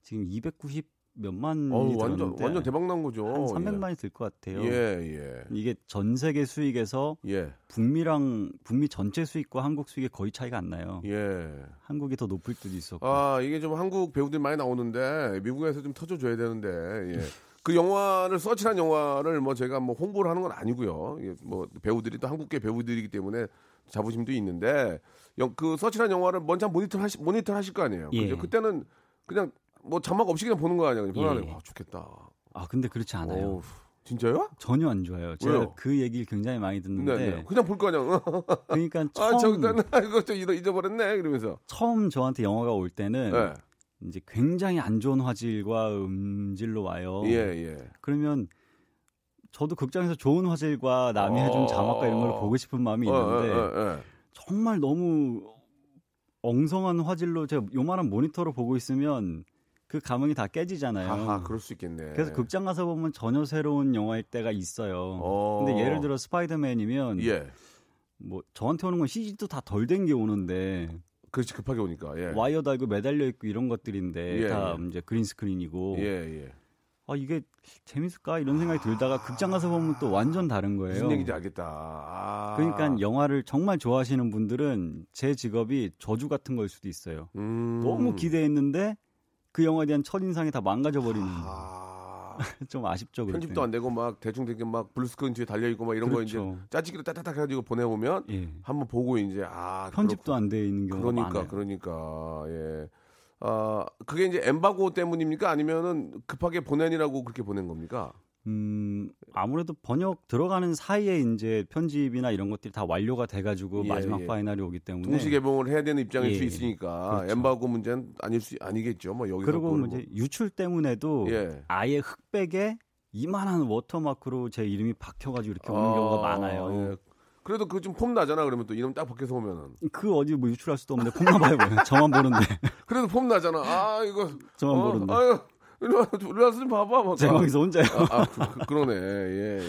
지금 290 몇만이 어우, 완전 완전 대박 난 거죠. 한 300만이 들것 같아요. 예, 예. 이게 전 세계 수익에서 예. 북미랑 북미 전체 수익과 한국 수익이 거의 차이가 안 나요. 예. 한국이 더 높을 때도 있었고. 아, 이게 좀 한국 배우들이 많이 나오는데 미국에서 좀 터져 줘야 되는데 예. 그 영화를 서치한 영화를 뭐 제가 뭐 홍보를 하는 건 아니고요. 예, 뭐 배우들이 또 한국계 배우들이기 때문에 자부심도 있는데 영, 그 서치한 영화를 먼저 모니터 하시 모니터 하실 거 아니에요. 예. 그죠? 그때는 그냥 뭐 자막 없이 그냥 보는 거 아니에요. 그냥 편안하게 예. 와 좋겠다. 아 근데 그렇지 않아요. 어우, 진짜요? 전혀 안 좋아요. 제가 왜요? 그 얘기를 굉장히 많이 듣는데 네, 네. 그냥 볼 거 아니야. 그러니까 아, 처음 저기 나 이거 좀 잊어- 잊어버렸네 이러면서. 처음 저한테 영화가 올 때는 네. 이제 굉장히 안 좋은 화질과 음질로 와요. 예, 예. 그러면 저도 극장에서 좋은 화질과 남이 어. 해준 자막과 이런 걸 보고 싶은 마음이 어, 있는데 어, 어, 어. 정말 너무 엉성한 화질로 제가 요만한 모니터로 보고 있으면 그 감흥이 다 깨지잖아요. 하하, 그럴 수 있겠네. 그래서 극장 가서 보면 전혀 새로운 영화일 때가 있어요. 어. 근데 예를 들어 스파이더맨이면 예. 뭐 저한테 오는 건 CG도 다 덜 된 게 오는데 그렇지 급하게 오니까. 예. 와이어 달고 매달려 있고 이런 것들인데 예, 다 예. 이제 그린 스크린이고 예, 예. 아 이게 재밌을까 이런 생각이 들다가 극장 가서 보면 또 완전 다른 거예요. 무슨 얘기인지 알겠다. 아. 그러니까 영화를 정말 좋아하시는 분들은 제 직업이 저주 같은 걸 수도 있어요. 음. 너무 기대했는데 그 영화에 대한 첫 인상이 다 망가져 버리는 아. 좀 아쉽죠. 편집도 때. 안 되고 막 대충 되게 막 블루스크린 뒤에 달려 있고 막 이런 거 이제 그렇죠. 짜깁기로 따따닥 해가지고 보내오면 예. 한번 보고 이제 아 편집도 안 돼 있는 경우가 그러니까 많아요. 그러니까 예. 아 그게 이제 엠바고 때문입니까 아니면은 급하게 보내니라고 그렇게 보낸 겁니까? 음, 아무래도 번역 들어가는 사이에 이제 편집이나 이런 것들이 다 완료가 돼가지고 예, 마지막 예. final이 오기 때문에 동시 개봉을 해야 되는 입장일 예, 수 있으니까 그렇죠. 엠바고 문제는 아닐 수 아니겠죠. 뭐 여기서 그리고 뭐 이제 유출 때문에도 예. 아예 흑백에 이만한 워터마크로 제 이름이 박혀가지고 이렇게 오는 경우가 많아요. 예. 그래도 그 좀 폼 나잖아. 그러면 또 이름 딱 벗겨서 오면은. 그 어디 뭐 유출할 수도 없는데 폼 나 봐요. 저만 보는데 그래도 폼 나잖아. 아 이거. 저만 어, 모르는데. 아유 와서 좀 봐봐. 막. 제 방에서 혼자요. 아, 아, 그, 그, 러네 예.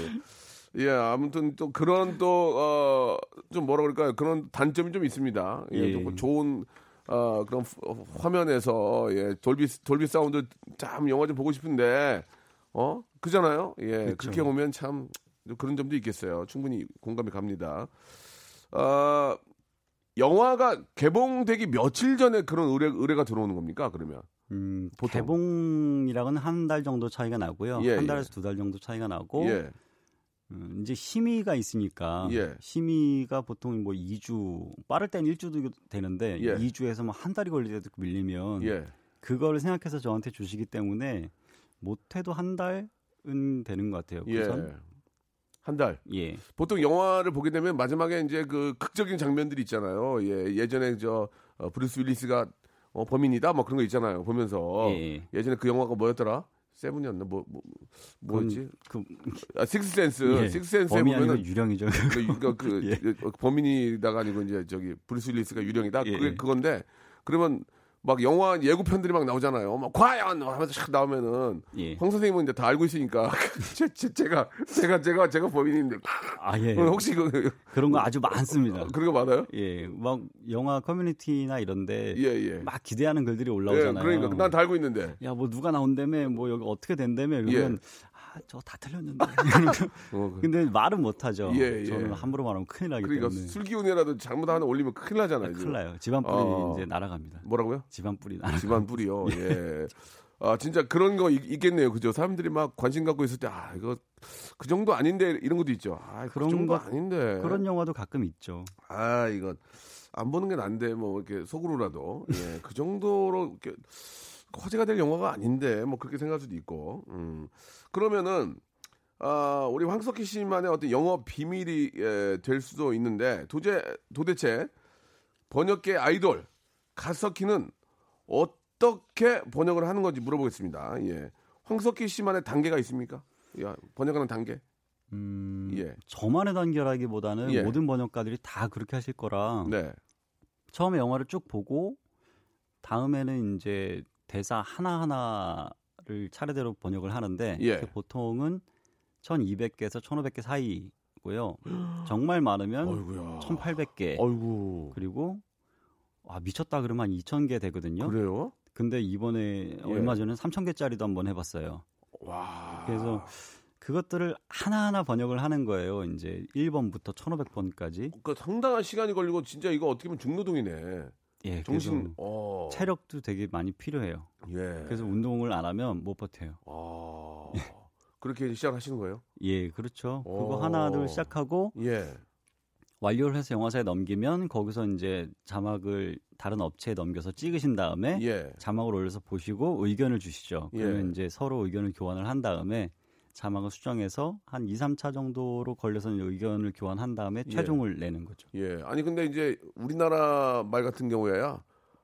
예, 아무튼 또 그런 또, 어, 좀 뭐라 그럴까요? 그런 단점이 좀 있습니다. 예, 예. 좀 좋은, 어, 그런 후- 화면에서, 예, 돌비, 돌비 사운드 참 영화 좀 보고 싶은데, 어? 그잖아요? 예, 그렇죠. 그렇게 오면 참 그런 점도 있겠어요. 충분히 공감이 갑니다. 어, 영화가 개봉되기 며칠 전에 그런 의뢰, 의뢰가 들어오는 겁니까? 그러면? 음, 보통. 개봉이랑은 한 달 정도 차이가 나고요. 예, 한 예. 달에서 두달 정도 차이가 나고 예, 음, 이제 심의가 있으니까 예. 심의가 보통 뭐 2주 빠를 땐 1주도 되는데 예. 2주에서 뭐 한 달이 걸릴 때도 밀리면 예. 그걸 생각해서 저한테 주시기 때문에 못해도 한 달은 되는 것 같아요. 예. 우선 한 달. 예. 보통 영화를 보게 되면 마지막에 이제 그 극적인 장면들이 있잖아요. 예, 예전에 저 어, 브루스 윌리스가 어, 범인이다 뭐 그런 거 있잖아요. 보면서 예. 예전에 그 영화가 뭐였더라? 세븐이었나? 뭐, 뭐 뭐였지? 그 아, 식스센스. 예. 아니고 보면은 유령이죠. 그, 그, 그 예. 그 범인이다가 아니고 이제 저기 브루스 윌리스가 유령이다. 예, 그게 예. 그건데 그러면 막 영화 예고편들이 막 나오잖아요. 막 과연 하면서 샥 나오면은 예. 황 선생님은 이제 다 알고 있으니까 제, 제, 제가 제가 제가 제가 범인인데 아 예. 혹시 그 그런 거 아주 많습니다. 그런 거 많아요? 예. 막 영화 커뮤니티나 이런데 예, 예. 막 기대하는 글들이 예, 올라오잖아요. 그러니까 난 다 알고 있는데. 야, 뭐 누가 나온다며, 뭐 여기 어떻게 된다며, 이러면 아, 저 다 틀렸는데. 어, 그- 근데 말은 못 하죠. 예, 예. 저는 함부로 말하면 큰일 나기 그러니까 때문에. 술 기운이라도 잘못 하나 올리면 큰일 나잖아요. 아. 큰일 나요. 집안 뿌리 어. 이제 날아갑니다. 뭐라고요? 집안 뿌리 날아. 집안 뿌리요. 예. 아 진짜 그런 거 있, 겠네요 그죠? 사람들이 막 관심 갖고 있을 때 아 이거 그 정도 아닌데 이런 것도 있죠. 아 그런 그런 정도 것- 아닌데. 그런 영화도 가끔 있죠. 아 이거 안 보는 게 난데 뭐 이렇게 속으로라도 예, 그 정도로 이렇게 화제가 될 영화가 아닌데 뭐 그렇게 생각할 수도 있고. 음. 그러면은 아 우리 황석희 씨만의 어떤 영어 비밀이 예, 될 수도 있는데 도대 도대체 번역계 아이돌 가석희는 어떻게 번역을 하는 건지 물어보겠습니다. 예. 황석희 씨만의 단계가 있습니까? 야, 번역하는 단계? 음, 예. 저만의 단계라기보다는 예. 모든 번역가들이 다 그렇게 하실 거라 네. 처음에 영화를 쭉 보고 다음에는 이제 대사 하나 하나 를 차례대로 번역을 하는데 예. 보통은 1,200개에서 1,500개 사이고요. 정말 많으면 어이구야. 1,800개 어이구. 그리고 아 미쳤다 그러면 한 2,000개 되거든요. 그래요? 근데 이번에 얼마 전에 3,000개짜리도 한번 해 봤어요. 와. 그래서 그것들을 하나하나 번역을 하는 거예요. 이제 1번부터 1,500번까지. 그 상당한 시간이 걸리고 진짜 이거 어떻게 보면 중노동이네. 예, 정신 어. 체력도 되게 많이 필요해요. 예. 그래서 운동을 안 하면 못 버텨요. 아. 그렇게 시작하시는 거예요? 예, 그렇죠. 오. 그거 하나 둘 시작하고 예. 완료를 해서 영화사에 넘기면 거기서 이제 자막을 다른 업체에 넘겨서 찍으신 다음에 예. 자막을 올려서 보시고 의견을 주시죠. 그러면 예. 이제 서로 의견을 교환을 한 다음에 자막을 수정해서 한 2, 3차 정도로 걸려서 의견을 교환한 다음에 예. 최종을 내는 거죠. 예. 아니 근데 이제 우리나라 말 같은 경우에야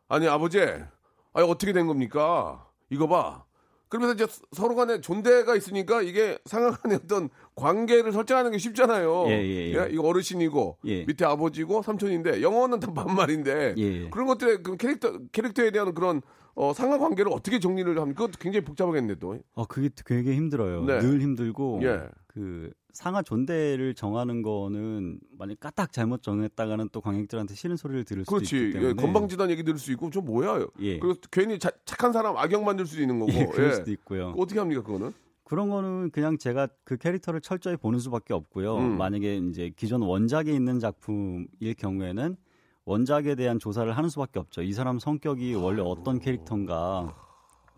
아니 아버지, 아니 어떻게 된 겁니까? 이거 봐. 그러면서 이제 서로 간에 존대가 있으니까 이게 상하 간의 어떤 관계를 설정하는 게 쉽잖아요. 예, 예, 예. 이거 어르신이고 예. 밑에 아버지고 삼촌인데 영어는 다 반말인데 예. 그런 것들의 그 캐릭터 캐릭터에 대한 그런 어, 상하 관계를 어떻게 정리를 합니까? 그것도 굉장히 복잡하겠네 또. 어, 그게 되게 힘들어요. 네. 늘 힘들고 예. 그 상하 존대를 정하는 거는 만약 까딱 잘못 정했다가는 또 관객들한테 싫은 소리를 들을 그렇지. 있기 때문에 예, 건방지단 얘기 들을 수 있고 저 뭐야? 예. 그리고 괜히 자- 착한 사람 악역 만들 수도 있는 거고. 예, 그럴 예. 수도 있고요. 어떻게 합니까 그거는? 그런 거는 그냥 제가 그 캐릭터를 철저히 보는 수밖에 없고요. 음. 만약에 이제 기존 원작에 있는 작품일 경우에는 원작에 대한 조사를 하는 수밖에 없죠. 이 사람 성격이 원래 어떤 캐릭터인가,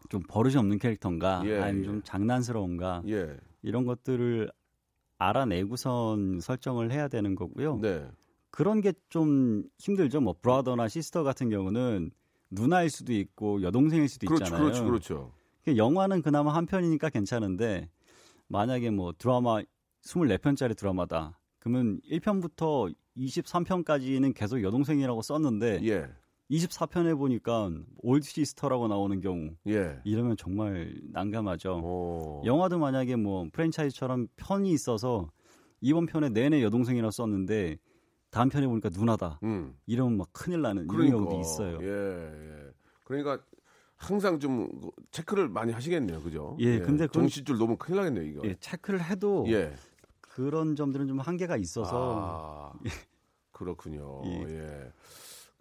좀 버릇이 없는 캐릭터인가, 예, 아니면 예. 좀 장난스러운가 예. 이런 것들을 알아내고선 설정을 해야 되는 거고요. 네. 그런 게 좀 힘들죠. 뭐 브라더나 시스터 같은 경우는 누나일 수도 있고 여동생일 수도 그렇죠. 있잖아요. 그렇죠. 그렇죠. 그 영화는 그나마 한 편이니까 괜찮은데 만약에 뭐 드라마 24편짜리 드라마다 그러면 1편부터 23편까지는 계속 여동생이라고 썼는데 예. 24편에 보니까 older sister라고 나오는 경우 예. 이러면 정말 난감하죠. 어. 영화도 만약에 뭐 프랜차이즈처럼 편이 있어서 이번 편에 내내 여동생이라고 썼는데 다음 편에 보니까 누나다. 음. 이러면 막 큰일 나는 이런 그러니까. 경우도 있어요. 예. 예. 그러니까 항상 좀 체크를 많이 하시겠네요. 그죠? 예, 근데 그건- 정신줄 놓으면 큰일 나겠네요, 이거. 예, 체크를 해도 예. 그런 점들은 좀 한계가 있어서 아, 그렇군요. 예. 예.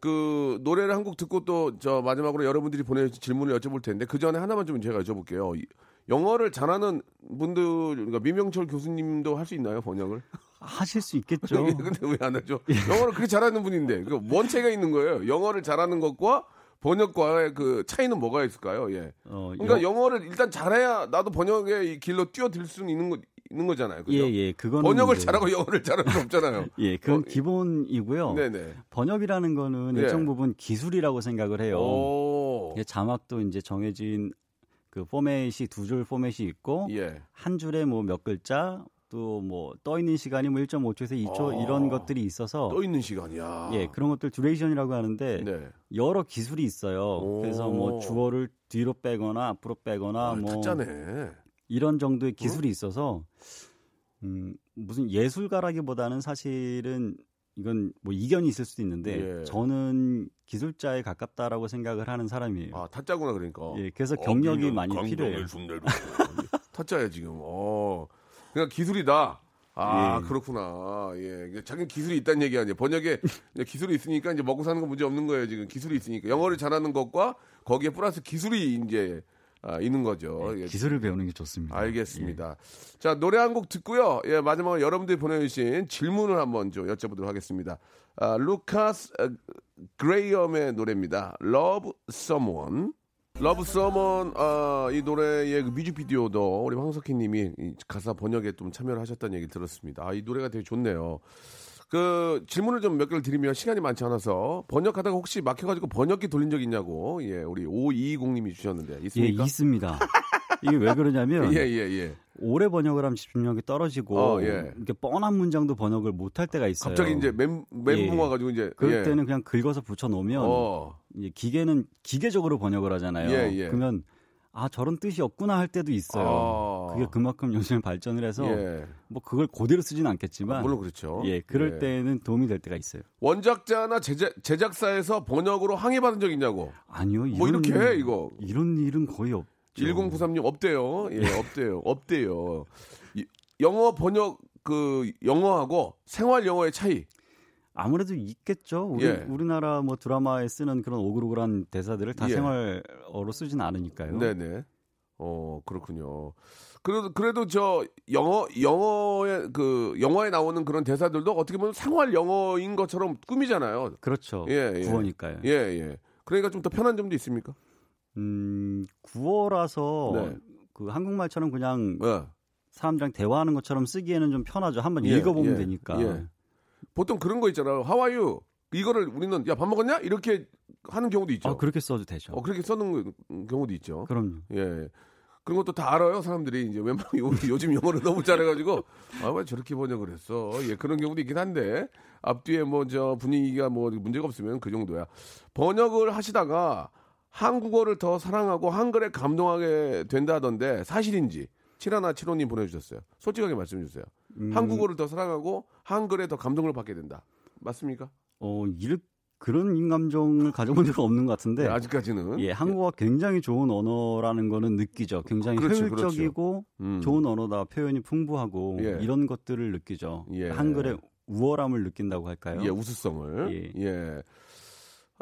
그 노래를 한 곡 듣고 또 저 마지막으로 여러분들이 보내주신 질문을 여쭤볼 텐데 그 전에 하나만 좀 제가 여쭤볼게요. 이- 영어를 잘하는 분들, 그러니까 민명철 교수님도 할 수 있나요 번역을? 하실 수 있겠죠. 근데 왜 안 하죠? 영어를 그렇게 잘하는 분인데 그 원체가 있는 거예요. 영어를 잘하는 것과 번역과의 그 차이는 뭐가 있을까요? 예. 어, 그러니까 영- 영어를 일단 잘해야 나도 번역의 이 길로 뛰어들 수는 있는 거 있는 거잖아요. 그죠? 예, 예, 그거는 번역을 이제- 잘하고 영어를 잘하는 수 없잖아요. 예, 그건 어, 기본이고요. 네네. 번역이라는 거는 예. 일정 부분 기술이라고 생각을 해요. 오. 자막도 이제 정해진 그 포맷이 두 줄 포맷이 있고 예. 한 줄에 뭐 몇 글자 또 뭐 떠 있는 시간이 뭐 1.5초에서 2초 아. 이런 것들이 있어서 떠 있는 시간이야. 예, 그런 것들 duration이라고 하는데 네. 여러 기술이 있어요. 오. 그래서 뭐 주어를 뒤로 빼거나 앞으로 빼거나 아, 뭐 타짜네. 이런 정도의 기술이 있어서 음, 무슨 예술가라기보다는 사실은 이건 뭐 이견이 있을 수도 있는데 예. 저는 기술자에 가깝다라고 생각을 하는 사람이에요. 아, 타짜구나 그러니까. 예, 그래서 경력이 어, 많이 필요해요. 타짜야 지금. 어. 그러니까 기술이다. 아 예. 그렇구나. 예, 자기 기술이 있다는 얘기 아니에요. 번역에 기술이 있으니까 이제 먹고 사는 건 문제 없는 거예요. 지금 기술이 있으니까 영어를 잘하는 것과 거기에 플러스 기술이 이제 아, 있는 거죠. 예. 기술을 배우는 게 좋습니다. 알겠습니다. 자, 노래 한 곡 듣고요. 예, 마지막으로 여러분들이 보내주신 질문을 한번 좀 여쭤보도록 하겠습니다. 아, 루카스 어, 그레이엄의 노래입니다. Love Someone. Love Someone, 아, 이 노래의 그 뮤직비디오도 우리 황석희 님이 이 가사 번역에 좀 참여를 하셨다는 얘기 들었습니다. 아, 이 노래가 되게 좋네요. 그 질문을 좀 몇 개를 드리면 시간이 많지 않아서 번역하다가 혹시 막혀가지고 번역기 돌린 적 있냐고 예 우리 5220님이 주셨는데 예, 있습니까? 있습니다. 이게 왜 그러냐면 예, 예, 예. 오래 번역을 하면 집중력이 떨어지고 어, 예. 이렇게 뻔한 문장도 번역을 못 할 때가 있어요. 갑자기 이제 멘, 멘붕 예. 와가지고 이제 그럴 예. 때는 그냥 긁어서 붙여 놓으면 어, 기계는 기계적으로 번역을 하잖아요. 예, 예. 그러면 아 저런 뜻이 없구나 할 때도 있어요. 아. 그게 그만큼 요즘에 발전을 해서 예. 뭐 그걸 그대로 쓰진 않겠지만 아, 물론 그렇죠. 예 그럴 예. 때는 도움이 될 때가 있어요. 원작자나 제작, 제작사에서 번역으로 항의받은 적 있냐고. 아니요 뭐 이런- 이렇게 해, 이거. 이런 일은 거의 없죠. 1093님 없대요. 예, 없대요. 없대요. 이- 영어 번역 그 영어하고 생활 영어의 차이. 아무래도 있겠죠. 우리, 예. 우리나라 뭐 드라마에 쓰는 그런 오글오글한 대사들을 다 예. 생활어로 쓰진 않으니까요. 네네. 어 그렇군요. 그래도 그래도 저 영어 영어의 그 영화에 나오는 그런 대사들도 어떻게 보면 생활 영어인 것처럼 꾸미잖아요. 그렇죠. 예, 예. 구어니까요. 예 예. 그러니까 좀 더 편한 점도 있습니까? 음, 구어라서 네. 그 한국말처럼 그냥 예. 사람들이랑 대화하는 것처럼 쓰기에는 좀 편하죠. 한번 예, 읽어보면 예, 되니까. 예. 보통 그런 거 있잖아요. 하와이유 이거를 우리는 야 밥 먹었냐 이렇게 하는 경우도 있죠. 아, 그렇게 써도 되죠. 어 그렇게 써는 경우도 있죠. 그럼요. 예. 그런 것도 다 알아요, 사람들이. 이제 웬만 요- 요즘 영어를 너무 잘해가지고, 아, 왜 저렇게 번역을 했어? 예, 그런 경우도 있긴 한데, 앞뒤에 뭐, 저, 분위기가 뭐, 문제가 없으면 그 정도야. 번역을 하시다가, 한국어를 더 사랑하고, 한글에 감동하게 된다던데, 사실인지, 칠하나 칠호님 보내주셨어요. 솔직하게 말씀해 주세요. 음, 한국어를 더 사랑하고, 한글에 더 감동을 받게 된다. 맞습니까? 어, 일, 그런 인감정을 가져본 적은 없는 것 같은데. 네, 아직까지는. 예, 한국어가 굉장히 좋은 언어라는 거는 느끼죠. 굉장히 그렇죠, 효율적이고 음. 좋은 언어다. 표현이 풍부하고 예. 이런 것들을 느끼죠. 예. 한글의 우월함을 느낀다고 할까요? 예, 우수성을. 예. 예.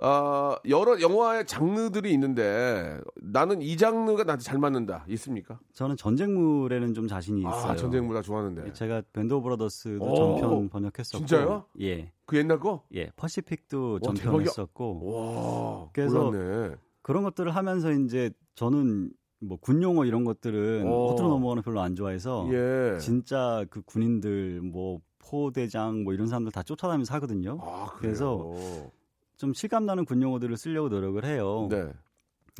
아, 여러 영화의 장르들이 있는데 나는 이 장르가 나한테 잘 맞는다. 있습니까? 저는 전쟁물에는 좀 자신이 있어요. 아, 전쟁물 다 좋아하는데. 제가 밴드 오브 브라더스도 오, 전편 번역했었고 진짜요? 예. 그 옛날 거? 예, 퍼시픽도 와, 전편했었고 와, 그래서 몰랐네. 그런 것들을 하면서 이제 저는 뭐 군용어 이런 것들은 오. 허투루 넘어가는 거 별로 안 좋아해서 예. 진짜 그 군인들 뭐 포대장 뭐 이런 사람들 다 쫓아다니면서 하거든요. 아, 그래서 좀 실감 나는 군용어들을 쓰려고 노력을 해요. 네.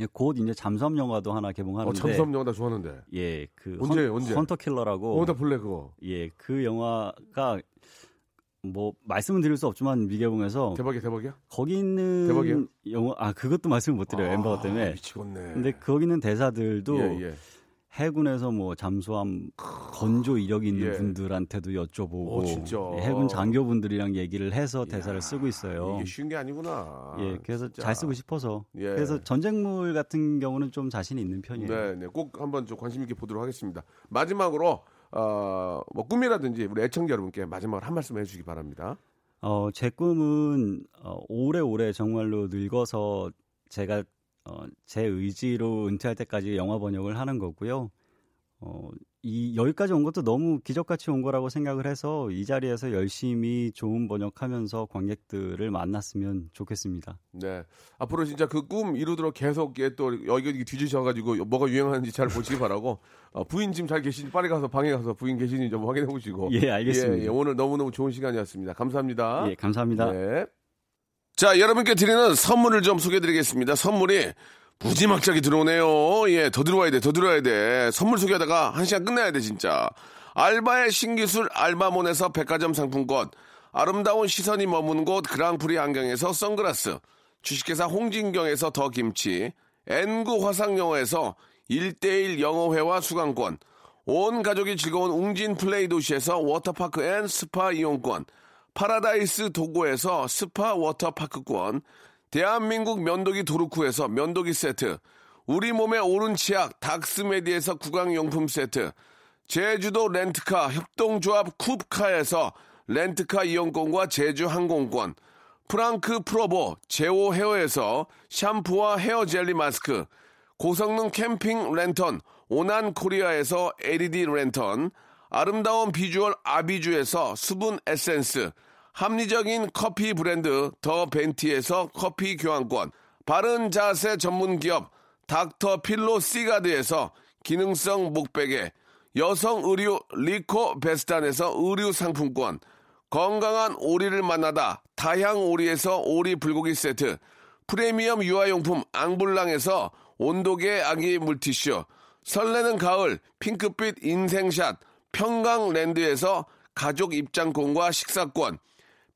예, 곧 이제 잠수함 영화도 하나 어, 개봉하는데 잠수함 영화 나 좋아하는데. 예, 그 언제, 헌, 언제? 헌터 킬러라고 어, 나 볼래 그거. 예, 그 영화가 뭐 말씀은 드릴 수 없지만 미개봉해서 대박이야, 대박이야? 거기 있는 대박이에요? 영화 아 그것도 말씀을 못 드려요 엠버거 때문에. 미치겠네. 근데 거기 있는 대사들도 예, 예. 해군에서 뭐 잠수함 건조 이력이 있는 예. 분들한테도 여쭤보고 오, 진짜. 예, 해군 장교분들이랑 얘기를 해서 대사를 쓰고 있어요. 이게 쉬운 게 아니구나. 예, 그래서 진짜. 잘 쓰고 싶어서. 예. 그래서 전쟁물 같은 경우는 좀 자신이 있는 편이에요. 네, 네, 꼭 한번 좀 관심 있게 보도록 하겠습니다. 마지막으로 어, 뭐 꿈이라든지 우리 애청자 여러분께 마지막으로 한 말씀 해주시기 바랍니다. 어, 제 꿈은 어, 오래오래 정말로 늙어서 제가 어, 제 의지로 은퇴할 때까지 영화 번역을 하는 거고요. 어, 이 여기까지 온 것도 너무 기적같이 온 거라고 생각을 해서 이 자리에서 열심히 좋은 번역하면서 관객들을 만났으면 좋겠습니다. 네, 앞으로 진짜 그 꿈 이루도록 계속 예, 또 여기 뒤지셔가지고 뭐가 유행하는지 잘 보시기 바라고 어, 부인 지금 잘 계신지 빨리 가서 방에 가서 부인 계신지 좀 확인해 보시고 예, 알겠습니다. 예, 예, 오늘 너무 너무 좋은 시간이었습니다. 감사합니다. 예, 감사합니다. 네. 자, 여러분께 드리는 선물을 좀 소개해 드리겠습니다. 선물이 무지막지하게 들어오네요. 예, 더 들어와야 돼, 더 들어와야 돼. 선물 소개하다가 한 시간 끝나야 돼, 진짜. 알바의 신기술 알바몬에서 백화점 상품권, 아름다운 시선이 머무는 곳 그랑프리 안경에서 선글라스, 주식회사 홍진경에서 더 김치, N구 화상영어에서 1대1 영어회화 수강권, 온 가족이 즐거운 웅진 플레이 도시에서 워터파크 and 스파 이용권, 파라다이스 도고에서 스파 워터파크권, 대한민국 면도기 도루쿠에서 면도기 세트, 우리 몸의 오른 치약 닥스메디에서 구강용품 세트, 제주도 렌트카 협동조합 쿱카에서 렌트카 이용권과 제주 항공권, 프랑크 프로보 제오 헤어에서 샴푸와 헤어 젤리 마스크, 고성능 캠핑 랜턴 오난 코리아에서 LED 랜턴, 아름다운 비주얼 아비주에서 수분 에센스, 합리적인 커피 브랜드 더 벤티에서 커피 교환권, 바른 자세 전문 기업 닥터 필로 시가드에서 기능성 목베개, 여성 의류 리코 베스탄에서 의류 상품권, 건강한 오리를 만나다 다향 오리에서 오리 불고기 세트, 프리미엄 유아용품 앙블랑에서 온도계 아기 물티슈, 설레는 가을 핑크빛 인생샷 평강랜드에서 가족 입장권과 식사권,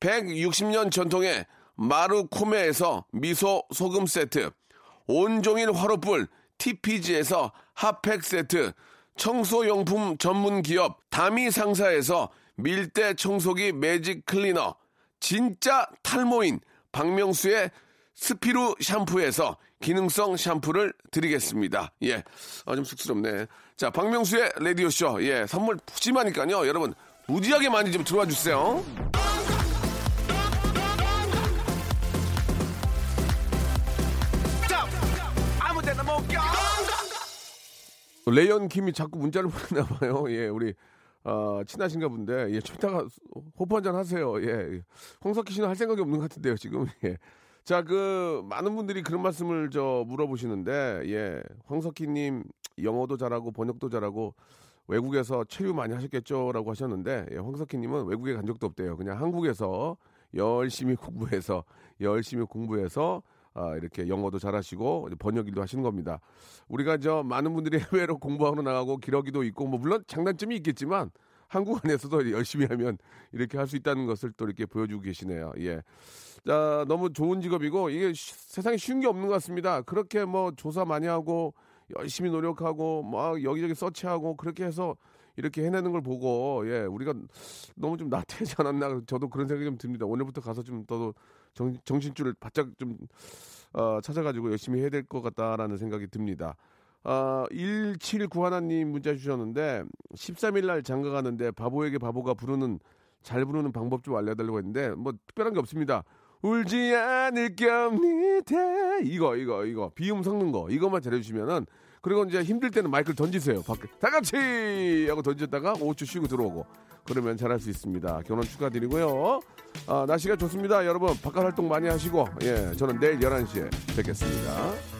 160년 전통의 마루코메에서 미소 소금 세트, 온종일 화로불 TPG에서 핫팩 세트, 청소용품 전문 기업 다미 상사에서 밀대 청소기 매직 클리너, 진짜 탈모인 박명수의 스피루 샴푸에서 기능성 샴푸를 드리겠습니다. 예. 아, 좀 쑥스럽네. 자, 박명수의 라디오쇼. 예. 선물 푸짐하니까요. 여러분, 무지하게 많이 좀 들어와 주세요. 레이언 킴이 자꾸 문자를 보냈나 봐요. 예, 우리 어, 친하신가 본데 예, 좀 이따가 호프 한잔 하세요. 예. 홍석희 씨는 할 생각이 없는 것 같은데요, 지금. 예. 자, 그 많은 분들이 그런 말씀을 저 물어보시는데 예. 황석희 님 영어도 잘하고 번역도 잘하고 외국에서 체류 많이 하셨겠죠라고 하셨는데 예, 황석희 님은 외국에 간 적도 없대요. 그냥 한국에서 열심히 공부해서 열심히 공부해서 아, 이렇게 영어도 잘하시고 번역 일도 하시는 겁니다. 우리가 저 많은 분들이 해외로 공부하러 나가고 기러기도 있고 뭐 물론 장단점이 있겠지만 한국 안에서도 열심히 하면 이렇게 할 수 있다는 것을 또 이렇게 보여주고 계시네요. 예. 자, 너무 좋은 직업이고 이게 쉬- 세상에 쉬운 게 없는 것 같습니다. 그렇게 뭐 조사 많이 하고 열심히 노력하고 막 여기저기 서치하고 그렇게 해서 이렇게 해내는 걸 보고 예 우리가 너무 좀 나태하지 않았나 저도 그런 생각이 좀 듭니다. 오늘부터 가서 좀 더도 정, 정신줄을 바짝 좀 어, 찾아가지고 열심히 해야 될 것 같다라는 생각이 듭니다. 아, 1791님 문자 주셨는데 13일 날 장가 가는데 바보에게 바보가 부르는 잘 부르는 방법 좀 알려달라고 했는데 뭐 특별한 게 없습니다. 울지 않을 겁니다. 이거 이거 이거 비음 섞는 거 이것만 잘해주시면은 그리고 이제 힘들 때는 마이크를 던지세요. 밖에 다 같이 하고 던졌다가 5초 쉬고 들어오고 그러면 잘할 수 있습니다. 결혼 축하드리고요. 아, 날씨가 좋습니다. 여러분 바깥 활동 많이 하시고 예 저는 내일 11시에 뵙겠습니다.